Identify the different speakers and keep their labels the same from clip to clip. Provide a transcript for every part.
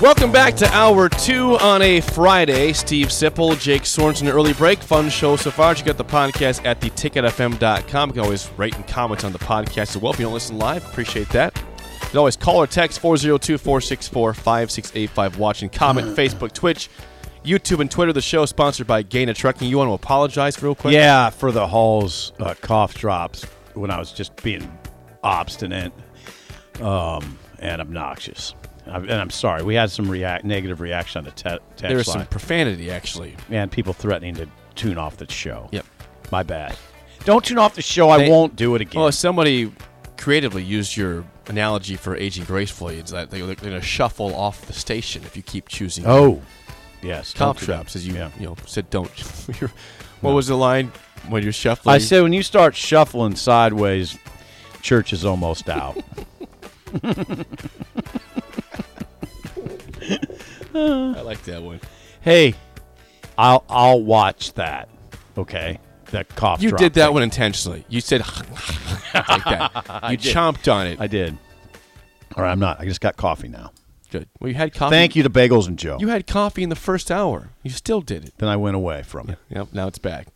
Speaker 1: Welcome back to hour two on a Friday. Steve Sipple, Jake Sorensen, early break. Fun show so far. You got the podcast at theticketfm.com. You can always write and comment on the podcast as well if you don't listen live. Appreciate that. You can always call or text 402 464 5685. Watch and comment Facebook, Twitch, YouTube, and Twitter. The show is sponsored by Gana Trucking. You want to apologize real quick?
Speaker 2: Yeah, for the Hall's uh, cough drops when I was just being obstinate um, and obnoxious. And I'm sorry. We had some react negative reaction on the te- text
Speaker 1: There was
Speaker 2: line.
Speaker 1: some profanity, actually.
Speaker 2: and people threatening to tune off the show.
Speaker 1: Yep.
Speaker 2: My bad. Don't tune off the show. I
Speaker 1: They-
Speaker 2: won't do it again.
Speaker 1: Well, somebody creatively used your analogy for aging gracefully. It's that they- they're going to shuffle off the station if you keep choosing.
Speaker 2: oh, yes. don't do that.
Speaker 1: drops, as you
Speaker 2: Yeah.
Speaker 1: you know said. Don't. What was the line when you're shuffling?
Speaker 2: I said when you start shuffling sideways, church is almost out.
Speaker 1: I like that one.
Speaker 2: hey, I'll I'll watch that. Okay, that cough.
Speaker 1: You
Speaker 2: drop
Speaker 1: did that
Speaker 2: thing.
Speaker 1: one intentionally. You said like that. You chomped on it.
Speaker 2: I did. All right, I'm not. I just got coffee now.
Speaker 1: Good. Well, you had coffee.
Speaker 2: Thank you to Bagels and Joe.
Speaker 1: You had coffee in the first hour. You still did it.
Speaker 2: then I went away from it.
Speaker 1: Yep. Now it's back.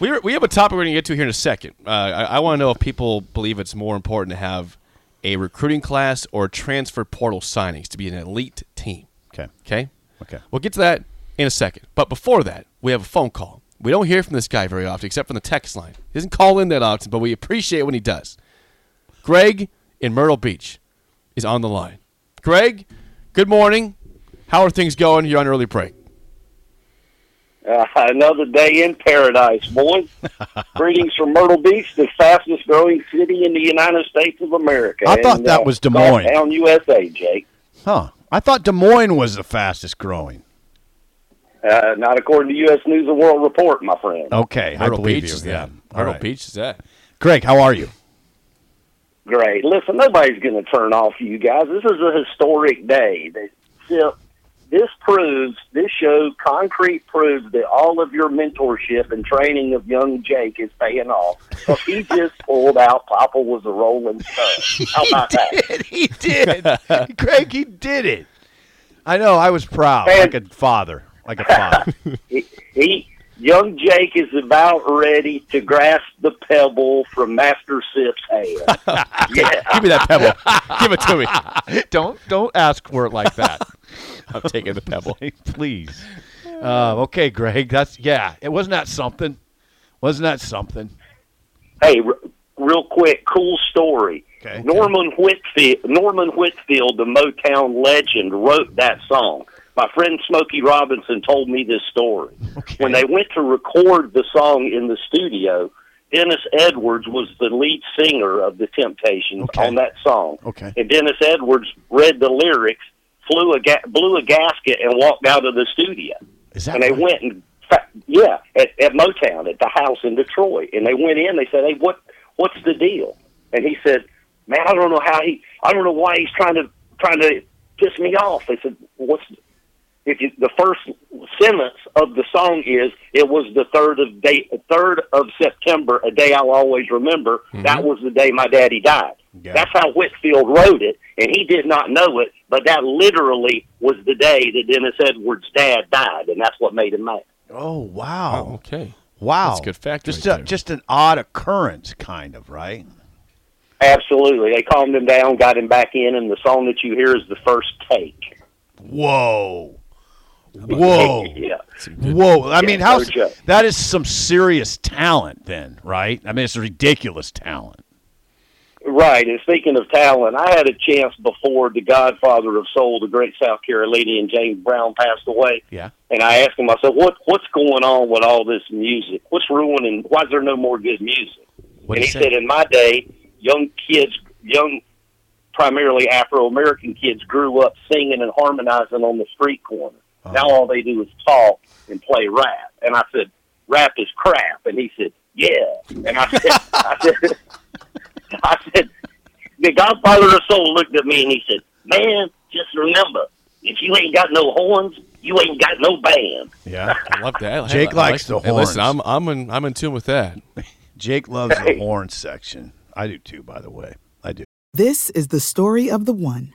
Speaker 1: We were, we have a topic we're going to get to here in a second. Uh, I, I want to know if people believe it's more important to have a recruiting class or transfer portal signings to be an elite team.
Speaker 2: Okay.
Speaker 1: Okay.
Speaker 2: Okay.
Speaker 1: We'll get to that in a second. But before that, we have a phone call. We don't hear from this guy very often, except from the text line. He doesn't call in that often, but we appreciate when he does. Greg in Myrtle Beach is on the line. Greg, good morning. How are things going? You're on early break.
Speaker 3: Uh, another day in paradise, boys. Greetings from Myrtle Beach, the fastest growing city in the United States of America.
Speaker 2: I thought
Speaker 3: And,
Speaker 2: that
Speaker 3: uh,
Speaker 2: was Des Moines.
Speaker 3: Down USA, Jake.
Speaker 2: Huh. I thought Des Moines was the fastest growing.
Speaker 3: Uh, not according to U.S. News and World Report, my friend.
Speaker 2: Okay, I
Speaker 1: Myrtle
Speaker 2: believe
Speaker 1: Beach
Speaker 2: you.
Speaker 1: is
Speaker 2: Yeah.
Speaker 1: that. Myrtle
Speaker 2: right.
Speaker 1: Beach is that.
Speaker 2: Greg, how are you?
Speaker 3: Great. Listen, nobody's going to turn off you guys. This is a historic day. That- Still, this proves, this show concrete proves that all of your mentorship and training of young Jake is paying off. So he just pulled out Papa was a rolling stone. How about that?
Speaker 2: he did. Greg, he did it. I know. I was proud,
Speaker 3: Man.
Speaker 2: like a father, like a father.
Speaker 3: he, he young Jake is about ready to grasp the pebble from Master Sip's hand. yeah,
Speaker 1: Give me that pebble. Give it to me.
Speaker 2: don't don't ask for it like that,
Speaker 1: I'm taking the pebble.
Speaker 2: please. Uh, okay, Greg. That's yeah. It wasn't that something. Wasn't that something?
Speaker 3: Hey, r- real quick, cool story.
Speaker 2: Okay.
Speaker 3: Norman Whitfield, Norman Whitfield, the Motown legend, wrote that song. My friend Smokey Robinson told me this story.
Speaker 2: Okay.
Speaker 3: When they went to record the song in the studio, Dennis Edwards was the lead singer of the Temptations
Speaker 2: Okay.
Speaker 3: on that song.
Speaker 2: Okay.
Speaker 3: And Dennis Edwards read the lyrics, flew a ga- blew a gasket, and walked out of the studio.
Speaker 2: Is that
Speaker 3: and they
Speaker 2: right?
Speaker 3: went and fa- yeah, at, at Motown at the house in Detroit, and they went in. They said, "Hey, what what's the deal?" And he said, "Man, I don't know how he. I don't know why he's trying to trying to piss me off." They said, "What's if you, the first sentence of the song is it was the third of day third of September, a day I'll always remember. Mm-hmm. That was the day my daddy died.
Speaker 2: Yeah.
Speaker 3: That's how Whitfield wrote it, and he did not know it, but that literally was the day that Dennis Edwards' dad died, and that's what made him mad.
Speaker 2: Oh wow.
Speaker 1: Oh, okay.
Speaker 2: Wow.
Speaker 1: That's a good fact
Speaker 2: Just
Speaker 1: right
Speaker 2: a, just an odd occurrence, kind of, right?
Speaker 3: Absolutely, they calmed him down, got him back in, and the song that you hear is the first take.
Speaker 2: Whoa. Whoa.
Speaker 3: yeah.
Speaker 2: Whoa. I
Speaker 3: Yeah,
Speaker 2: mean, how
Speaker 3: no
Speaker 2: that is some serious talent then, right? I mean, it's ridiculous talent.
Speaker 3: Right, and speaking of talent, I had a chance before the Godfather of Soul, the great South Carolinian James Brown, passed away.
Speaker 2: Yeah.
Speaker 3: And I asked him, I said, "What what's going on with all this music? What's ruining? Why is there no more good music?"
Speaker 2: What'd
Speaker 3: and
Speaker 2: he
Speaker 3: he
Speaker 2: say?
Speaker 3: said, "In my day, young kids, young, primarily Afro American kids, grew up singing and harmonizing on the street corner.
Speaker 2: Uh-huh.
Speaker 3: Now all they do is talk and play rap." And I said, "Rap is crap." And he said, "Yeah." And I said, "I said." I said, the Godfather of Soul looked at me and he said, "Man, just remember, if you ain't got no horns, you ain't got no band."
Speaker 2: Yeah.
Speaker 1: I love that.
Speaker 2: Jake
Speaker 1: I
Speaker 2: likes the
Speaker 1: Hey, listen. I'm I'm in I'm in tune with that.
Speaker 2: Jake loves the horn section. I do too, by the way. I do.
Speaker 4: This is the story of the one.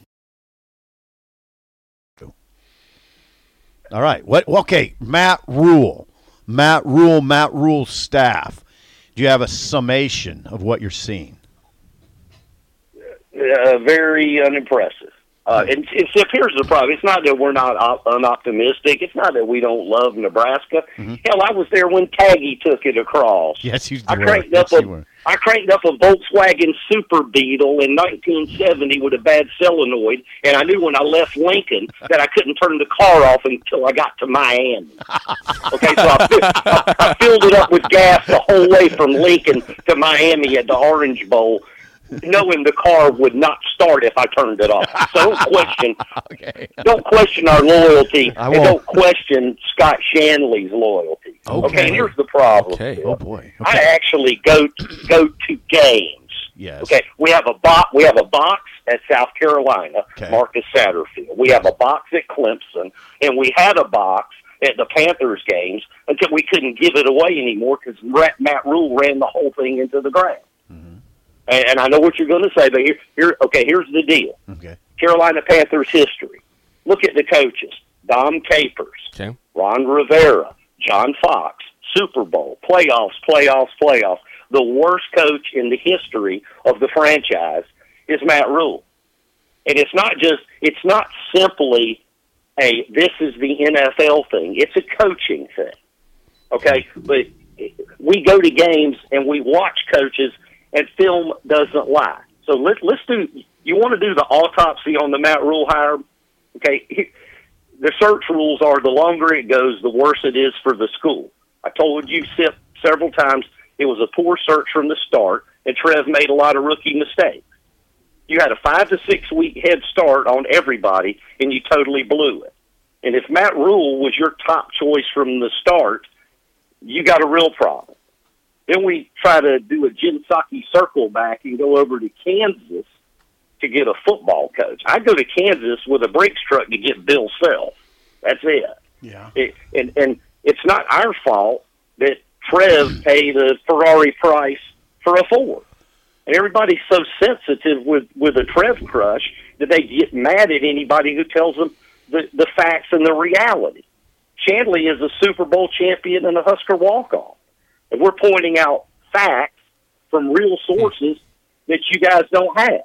Speaker 2: All right. What? Okay. Matt Rhule. Matt Rhule. Matt Rhule staff. Do you have a summation of what you're seeing?
Speaker 3: uh, very unimpressive. Uh, and it's, here's the problem. It's not that we're not op- unoptimistic. It's not that we don't love Nebraska. Hell, I was there when Tagge took it across.
Speaker 2: Yes, you
Speaker 3: I
Speaker 2: were.
Speaker 3: cranked up
Speaker 2: you
Speaker 3: a
Speaker 2: were.
Speaker 3: I cranked up a Volkswagen Super Beetle in 1970 with a bad solenoid, and I knew when I left Lincoln that I couldn't turn the car off until I got to Miami. Okay, so I, I, I filled it up with gas the whole way from Lincoln to Miami at the Orange Bowl, knowing the car would not start if I turned it off. So don't question,
Speaker 2: Okay.
Speaker 3: don't question our loyalty, and don't question Scott Shanle's loyalty.
Speaker 2: Okay.
Speaker 3: and here's the problem.
Speaker 1: Okay.
Speaker 2: Oh boy.
Speaker 3: I actually go go to games.
Speaker 2: Yes.
Speaker 3: Okay, we have a box. We have a box at South Carolina,
Speaker 2: Okay.
Speaker 3: Marcus Satterfield. We have a box at Clemson, and we had a box at the Panthers games until we couldn't give it away anymore because Matt Rhule ran the whole thing into the ground.
Speaker 2: Mm-hmm.
Speaker 3: And, and I know what you're going to say, but here, here, okay, here's the deal:
Speaker 2: Okay.
Speaker 3: Carolina Panthers history. Look at the coaches: Dom Capers,
Speaker 1: Okay.
Speaker 3: Ron Rivera, John Fox, Super Bowl, playoffs, playoffs, playoffs. The worst coach in the history of the franchise is Matt Rhule. And it's not just, it's not simply a, this is the NFL thing. It's a coaching thing. Okay? But we go to games and we watch coaches and film doesn't lie. So let, let's do, you want to do the autopsy on the Matt Rhule hire? Okay? He- the search rules are the longer it goes, the worse it is for the school. I told you several times it was a poor search from the start, and Trev made a lot of rookie mistakes. You had a five to six week head start on everybody, and you totally blew it. And if Matt Rhule was your top choice from the start, you got a real problem. Then we try to do a Jim circle back and go over to Kansas to get a football coach. I go to Kansas with a brakes truck to get Bill Self. That's it.
Speaker 2: Yeah.
Speaker 3: it and and it's not our fault that Trev paid a Ferrari price for a Ford. And everybody's so sensitive with with a Trev crush that they get mad at anybody who tells them the the facts and the reality. Shanle is a Super Bowl champion and a Husker walk on. And we're pointing out facts from real hmm. sources that you guys don't have.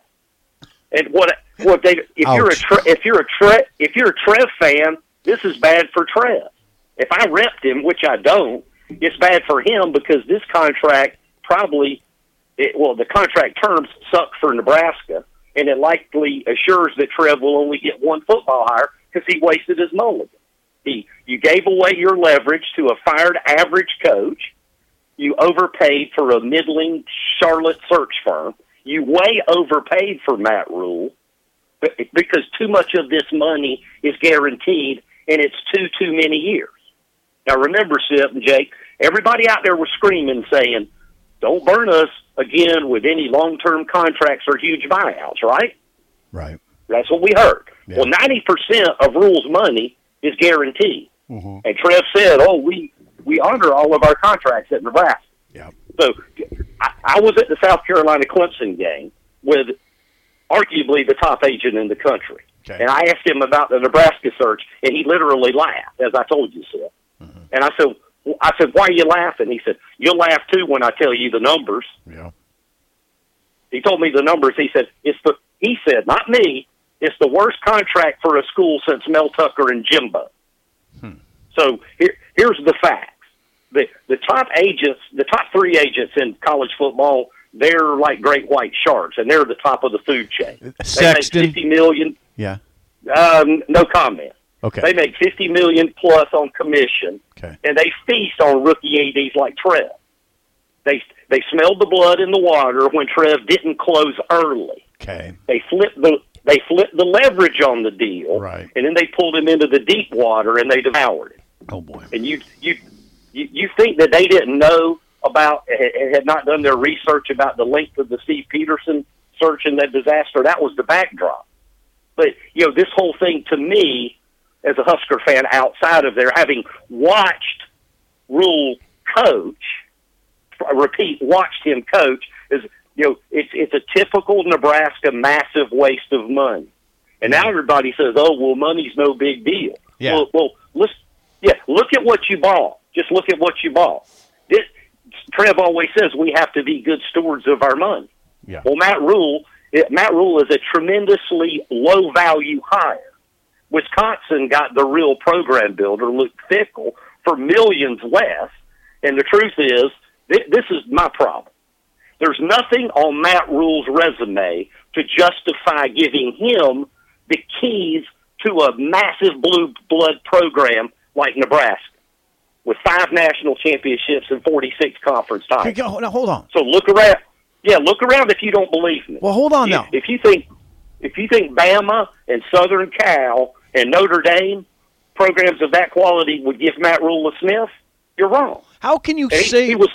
Speaker 3: And what what they if you're a tre, if you're a tre, if you're a Trev fan, this is bad for Trev. If I repped him, which I don't, it's bad for him because this contract probably it, well, the contract terms suck for Nebraska, and it likely assures that Trev will only get one football hire because he wasted his mulligan. He, you gave away your leverage to a fired average coach. You overpaid for a middling Charlotte search firm. You way overpaid for Matt Rhule because too much of this money is guaranteed, and it's too too many years. Now remember, Sip and Jake, everybody out there was screaming, saying, "Don't burn us again with any long-term contracts or huge buyouts." Right?
Speaker 2: Right.
Speaker 3: That's what we heard.
Speaker 2: Yeah.
Speaker 3: Well, ninety percent of Rhule's money is guaranteed,
Speaker 2: Mhm.
Speaker 3: and Trev said, "Oh, we we honor all of our contracts at Nebraska."
Speaker 2: Yeah.
Speaker 3: So I, I was at the South Carolina Clemson game with arguably the top agent in the country.
Speaker 2: Okay.
Speaker 3: And I asked him about the Nebraska search, and he literally laughed, as I told you, Seth.
Speaker 2: Mm-hmm.
Speaker 3: And I said, I said, why are you laughing? He said, you'll laugh too when I tell you the numbers.
Speaker 2: Yeah.
Speaker 3: He told me the numbers. He said, it's the, he said, not me, it's the worst contract for a school since Mel Tucker and Jimbo. So here, here's the facts. The, the top agents, the top three agents in college football, they're like great white sharks, and they're the top of the food chain. They make fifty million.
Speaker 2: Yeah.
Speaker 3: Um, no comment.
Speaker 2: Okay.
Speaker 3: They make fifty million plus on commission,
Speaker 2: Okay.
Speaker 3: and they feast on rookie ads like Trev. They they smelled the blood in the water when Trev didn't close early.
Speaker 2: Okay.
Speaker 3: They flipped the they flipped the leverage on the deal,
Speaker 2: Right.
Speaker 3: and then they pulled him into the deep water and they devoured it.
Speaker 2: Oh boy.
Speaker 3: And you you you, you think that they didn't know about had not done their research about the length of the Steve Pederson search and that disaster? That was the backdrop. But you know, this whole thing to me, as a Husker fan outside of there, having watched Rhule coach, I repeat, watched him coach, is you know, it's it's a typical Nebraska massive waste of money. And now everybody says, "Oh, well, money's no big deal."
Speaker 2: Yeah.
Speaker 3: Well, well, let's yeah, look at what you bought. Just look at what you bought. This, Trev always says we have to be good stewards of our money.
Speaker 2: Yeah.
Speaker 3: Well, Matt Rhule, it, Matt Rhule is a tremendously low value hire. Wisconsin got the real program builder, Luke Fickell, for millions less. And the truth is, th- this is my problem. There's nothing on Matt Rhule's resume to justify giving him the keys to a massive blue blood program like Nebraska with five national championships and 46 conference titles.
Speaker 2: go- now hold on.
Speaker 3: So look around. Yeah, look around if you don't believe me.
Speaker 2: Well, hold on
Speaker 3: If-
Speaker 2: now.
Speaker 3: If you think if you think Bama and Southern Cal and Notre Dame programs of that quality would give Matt Rhule a sniff, you're wrong.
Speaker 2: How can you
Speaker 3: And
Speaker 2: say?
Speaker 3: he was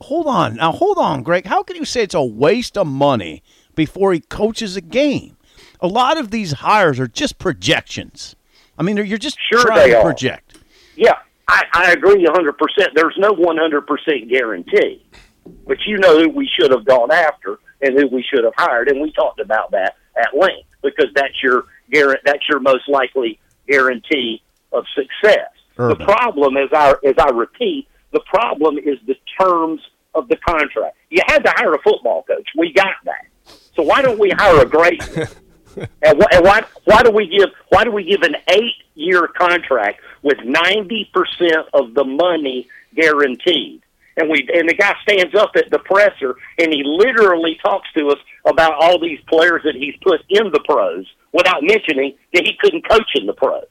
Speaker 2: hold on now. Hold on, Greg. How can you say it's a waste of money before he coaches a game? A lot of these hires are just projections. I mean, you're just
Speaker 3: Sure
Speaker 2: trying
Speaker 3: they
Speaker 2: to
Speaker 3: are.
Speaker 2: project.
Speaker 3: Yeah, I, I agree hundred percent. There's no one hundred percent guarantee, but you know who we should have gone after and who we should have hired, and we talked about that at length because that's your that's your most likely guarantee of success.
Speaker 2: Urban.
Speaker 3: The problem, as I as I repeat, the problem is the terms of the contract. You had to hire a football coach. We got that. So why don't we hire a great and, wh- and why why do we give why do we give an eight year contract with ninety percent of the money guaranteed? And we and the guy stands up at the presser and he literally talks to us about all these players that he's put in the pros without mentioning that he couldn't coach in the pros.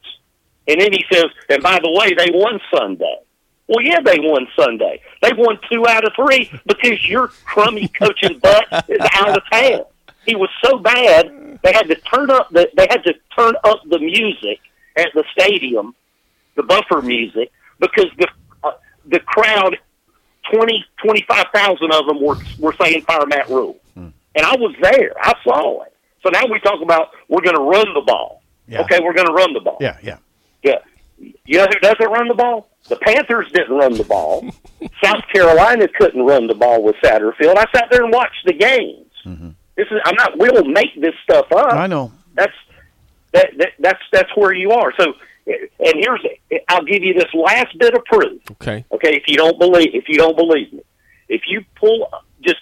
Speaker 3: And then he says, and by the way, they won Sunday. Well, yeah, they won Sunday. They won two out of three because your crummy coaching butt is out of town. He was so bad they had to turn up the they had to turn up the music at the stadium, the buffer music, because the uh, the crowd, twenty twenty five thousand of them were were saying fire Matt Rhule, and I was there. I saw it. So now we talk about we're going to run the ball.
Speaker 2: Yeah.
Speaker 3: Okay, we're going to run the ball.
Speaker 2: Yeah, yeah.
Speaker 3: Yeah. You know who doesn't run the ball? The Panthers didn't run the ball. South Carolina couldn't run the ball with Satterfield. I sat there and watched the games. This is I'm not we don't make this stuff up.
Speaker 2: I know.
Speaker 3: That's that, that that's that's where you are. So and here's it. I'll give you this last bit of proof.
Speaker 1: Okay.
Speaker 3: Okay, if you don't believe if you don't believe me, if you pull just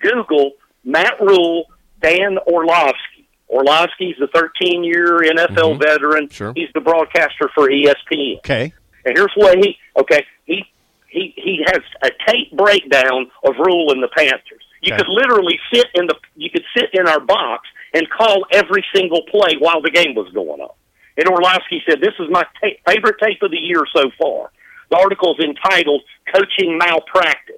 Speaker 3: Google Matt Rhule, Dan Orlovsky. Orlovsky's the 13 year NFL mm-hmm. veteran.
Speaker 1: Sure.
Speaker 3: He's the broadcaster for ESPN.
Speaker 2: Okay.
Speaker 3: And here's what he okay he he he has a tape breakdown of Rhule and the Panthers. You
Speaker 2: Okay.
Speaker 3: could literally sit in the you could sit in our box and call every single play while the game was going on. And Orlovsky said, "This is my ta- favorite tape of the year so far." The article's entitled "Coaching Malpractice."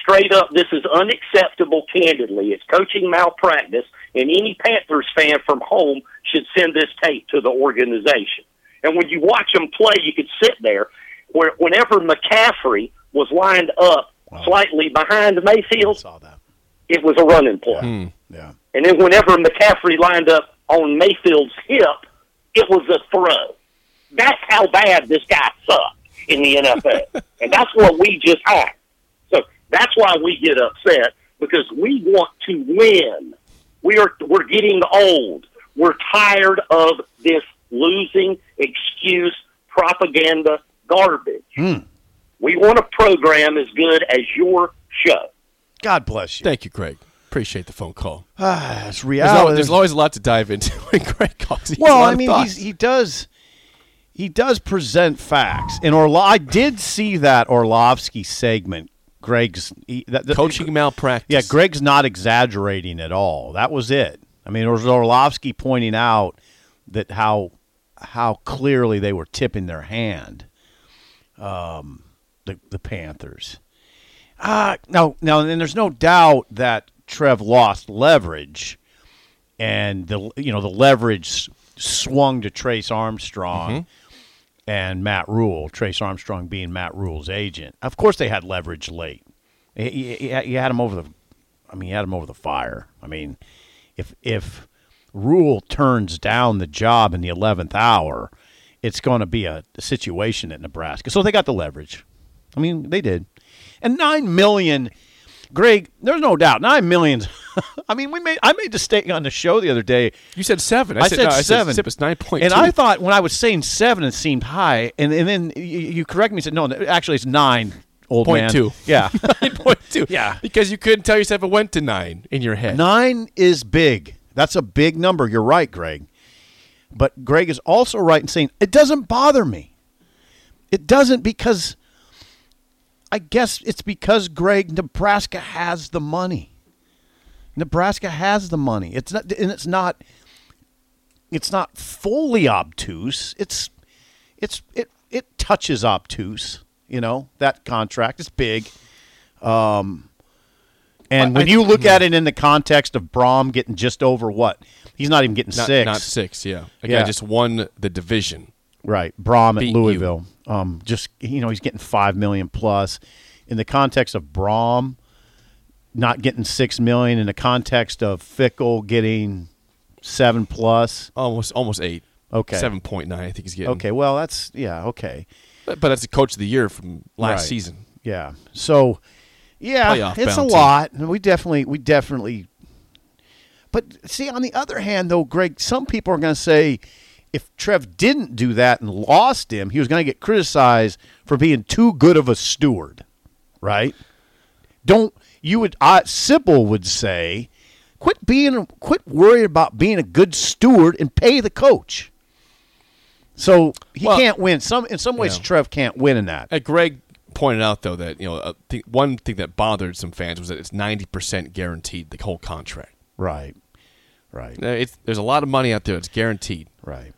Speaker 3: Straight up, this is unacceptable. Candidly, it's coaching malpractice, and any Panthers fan from home should send this tape to the organization. And when you watch them play, you could sit there. Where whenever McCaffrey was lined up slightly behind
Speaker 2: I
Speaker 3: Mayfield,
Speaker 2: saw that.
Speaker 3: it was a running play. Hmm.
Speaker 2: Yeah.
Speaker 3: And then whenever McCaffrey lined up on Mayfield's hip, it was a throw. That's how bad this guy sucked in the NFL. and that's what we just had. So that's why we get upset because we want to win. We are we're getting old. We're tired of this losing excuse propaganda garbage. Hmm. We want a program as good as your show.
Speaker 2: God bless you.
Speaker 1: Thank you, Greg. Appreciate the phone call.
Speaker 2: Ah, it's
Speaker 1: There's,
Speaker 2: reality.
Speaker 1: there's always a lot to dive into when Greg calls.
Speaker 2: Well, I mean, he's, he does he does present facts. And Orlo- I did see that Orlovsky segment. Greg's he, that, that-
Speaker 1: coaching malpractice.
Speaker 2: Yeah, Greg's not exaggerating at all. That was it. I mean, it was Orlovsky pointing out that how how clearly they were tipping their hand. Um, the the Panthers. Uh no, no, and there's no doubt that Trev lost leverage, and the you know the leverage swung to Trace Armstrong mm-hmm. and Matt Rhule. Trace Armstrong being Matt Rhule's agent. Of course, they had leverage late. He had him over the. I mean, he had him over the fire. I mean, if if Rhule turns down the job in the eleventh hour, it's going to be a, situation at Nebraska. So they got the leverage. I mean, they did, and nine million. Greg, there's no doubt nine millions. I mean, we made I made the statement on the show the other day.
Speaker 1: You said seven. I,
Speaker 2: I
Speaker 1: said,
Speaker 2: said
Speaker 1: no, I
Speaker 2: seven.
Speaker 1: Said, it's nine point
Speaker 2: And I thought when I was saying seven, it seemed high, and and then you, you correct me and said no, actually it's nine. Old
Speaker 1: Point
Speaker 2: man.
Speaker 1: two.
Speaker 2: Yeah,
Speaker 1: nine point two.
Speaker 2: Yeah.
Speaker 1: because you couldn't tell yourself it went to nine in your head.
Speaker 2: nine is big. That's a big number. You're right, Greg. But Greg is also right in saying it doesn't bother me. It doesn't because I guess it's because Greg Nebraska has the money. Nebraska has the money. It's not and it's not it's not fully obtuse. It's it's it it touches obtuse, you know, that contract. is big. Um and when
Speaker 1: I-
Speaker 2: you look at it in the context of Brohm getting just over what? He's not even getting
Speaker 1: not,
Speaker 2: six.
Speaker 1: Not six. Yeah. A
Speaker 2: Yeah.
Speaker 1: just won the division.
Speaker 2: Right, Brohm at
Speaker 1: Louisville. you.
Speaker 2: Um, just you know, he's getting five million plus. In the context of Brohm not getting six million, in the context of Fickell getting seven plus.
Speaker 1: Almost almost eight.
Speaker 2: Okay.
Speaker 1: Seven point nine. I think he's getting.
Speaker 2: Okay, well that's yeah, okay,
Speaker 1: But, but that's the coach of the year from last
Speaker 2: Right.
Speaker 1: season.
Speaker 2: yeah. So yeah,
Speaker 1: Playoff
Speaker 2: it's
Speaker 1: bounty.
Speaker 2: a lot. We definitely, we definitely. But see, on the other hand, though, Greg, some people are going to say if Trev didn't do that and lost him, he was going to get criticized for being too good of a steward, right? Don't you would uh, Sipple would say, quit being quit worrying about being a good steward and pay the coach. So he
Speaker 1: Well-
Speaker 2: can't win. Some in some ways,
Speaker 1: Yeah.
Speaker 2: Trev can't win in that.
Speaker 1: Uh, Greg pointed out though that you know th- one thing that bothered some fans was that it's ninety percent guaranteed the whole contract.
Speaker 2: Right, right,
Speaker 1: Uh, It's, there's a lot of money out there. It's guaranteed.
Speaker 2: right.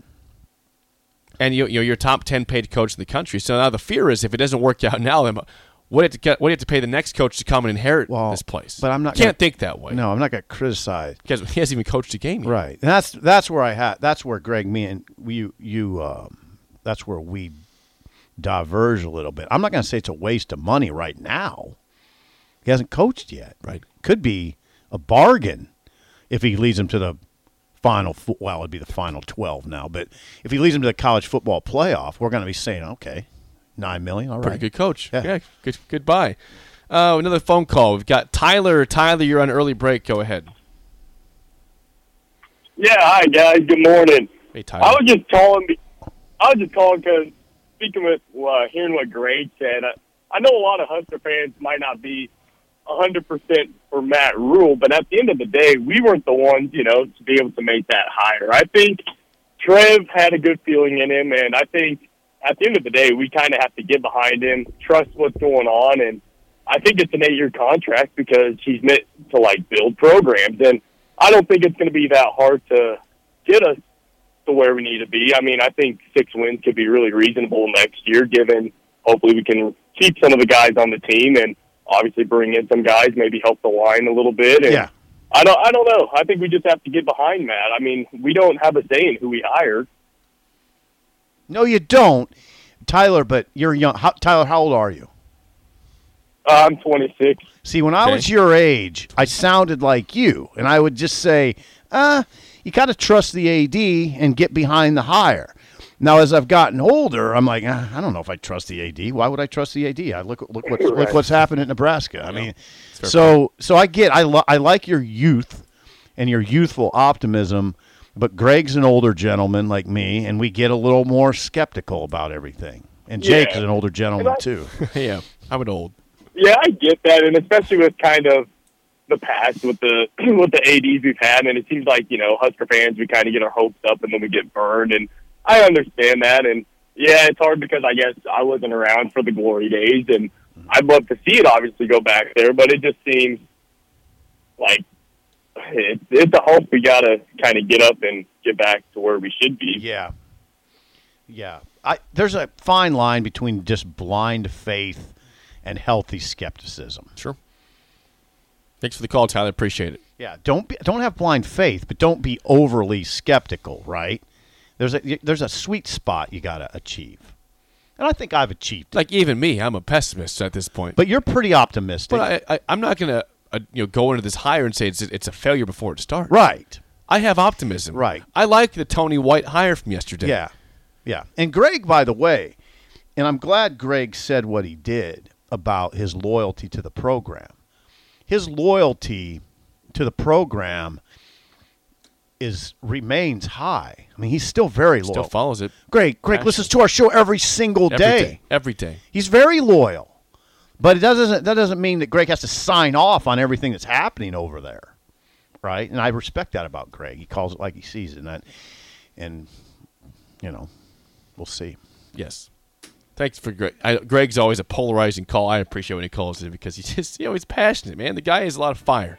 Speaker 1: And you, you know, you're top ten paid coach in the country. So now the fear is if it doesn't work out now, then what do you have to get, what do you have to pay the next coach to come and inherit
Speaker 2: Well,
Speaker 1: this place?
Speaker 2: but I'm not
Speaker 1: You can't
Speaker 2: gonna-
Speaker 1: think that way.
Speaker 2: No, I'm not going to criticize.
Speaker 1: because he hasn't even coached a game. Yet.
Speaker 2: Right. And that's that's where I had that's where Greg me and you you um, that's where we diverge a little bit. I'm not going to say it's a waste of money right now. He hasn't coached yet.
Speaker 1: Right.
Speaker 2: Could be a bargain if he leads them to the final. fo- Well, it'd be the final twelve now. But if he leads them to the college football playoff, we're going to be saying, okay, nine million. All right.
Speaker 1: Pretty good coach.
Speaker 2: Yeah.
Speaker 1: Yeah. good. Goodbye. Uh, another phone call. We've got Tyler. Tyler, you're on early break. Go ahead.
Speaker 5: Yeah, hi guys. Good morning.
Speaker 1: Hey,
Speaker 5: I was just calling. be- I was just calling because speaking with uh, hearing what Greg said, I, I know a lot of Husker fans might not be hundred percent for Matt Rhule, but at the end of the day, we weren't the ones, you know, to be able to make that hire. I think Trev had a good feeling in him, and I think at the end of the day, we kind of have to get behind him, trust what's going on, and I think it's an eight-year contract because he's meant to like build programs, and I don't think it's going to be that hard to get us to where we need to be. I mean, I think six wins could be really reasonable next year, given hopefully we can keep some of the guys on the team and obviously bring in some guys, maybe help the line a little bit. And
Speaker 2: Yeah.
Speaker 5: I don't, I don't know. I think we just have to get behind Matt. I mean, we don't have a say in who we hire.
Speaker 2: No, you don't, Tyler. But you're young. How, Tyler, how old are you?
Speaker 5: Uh, I'm 26.
Speaker 2: See, when I
Speaker 1: Okay.
Speaker 2: was your age, I sounded like you, and I would just say, "Uh, you got to trust the AD and get behind the hire." Now, as I've gotten older, I'm like, "Uh, I don't know if I trust the AD. Why would I trust the AD? I look look what's look
Speaker 5: Right.
Speaker 2: what's happened at Nebraska. I mean, so so I get I li- I like your youth and your youthful optimism, but Greg's an older gentleman like me, and we get a little more skeptical about everything. And Jake's
Speaker 5: Yeah.
Speaker 2: an older gentleman
Speaker 5: I-
Speaker 2: too.
Speaker 1: yeah, I'm an old.
Speaker 5: Yeah, I get that, and especially with kind of the past with the with the ads we've had, and it seems like you know Husker fans we kind of get our hopes up and then we get burned, and I understand that, and yeah, it's hard because I guess I wasn't around for the glory days, and I'd love to see it obviously go back there, but it just seems like it's it's a hope we gotta kind of get up and get back to where we should be.
Speaker 2: Yeah. Yeah. I, there's a fine line between just blind faith and healthy skepticism.
Speaker 1: Sure. Thanks for the call, Tyler. Appreciate it.
Speaker 2: Yeah, don't be, don't have blind faith, but don't be overly skeptical, right? There's a there's a sweet spot you got to achieve. And I think I've achieved it.
Speaker 1: Like even me, I'm a pessimist at this point.
Speaker 2: But you're pretty optimistic.
Speaker 1: But I, I, I'm not gonna uh, you know go into this hire and say it's it's a failure before it starts.
Speaker 2: right.
Speaker 1: I have optimism.
Speaker 2: Right.
Speaker 1: I like the Tony White hire from yesterday.
Speaker 2: Yeah. Yeah. And Greg, by the way, and I'm glad Greg said what he did about his loyalty to the program. His loyalty to the program is remains high. I mean, he's still very loyal.
Speaker 1: Still follows it
Speaker 2: Greg, Greg listens to our show every single
Speaker 1: every day. Every day.
Speaker 2: He's very loyal. But it doesn't that doesn't mean that Greg has to sign off on everything that's happening over there. Right? And I respect that about Greg. He calls it like he sees it and that and you know, we'll see.
Speaker 1: Yes. Thanks for Greg. I, Greg's always a polarizing call. I appreciate when he calls it because he's just, you know, he's passionate, man. The guy has a lot of fire.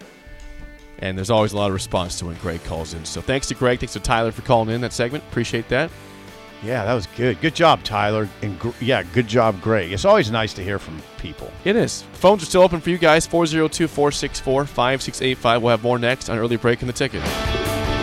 Speaker 1: And there's always a lot of response to when Greg calls in. So thanks to Greg. Thanks to Tyler for calling in that segment. Appreciate that.
Speaker 2: Yeah, that was good. Good job, Tyler. And gr- yeah, good job, Greg. It's always nice to hear from people.
Speaker 1: It is. Phones are still open for you guys 402 464 5685. We'll have more next on Early Break in the Ticket.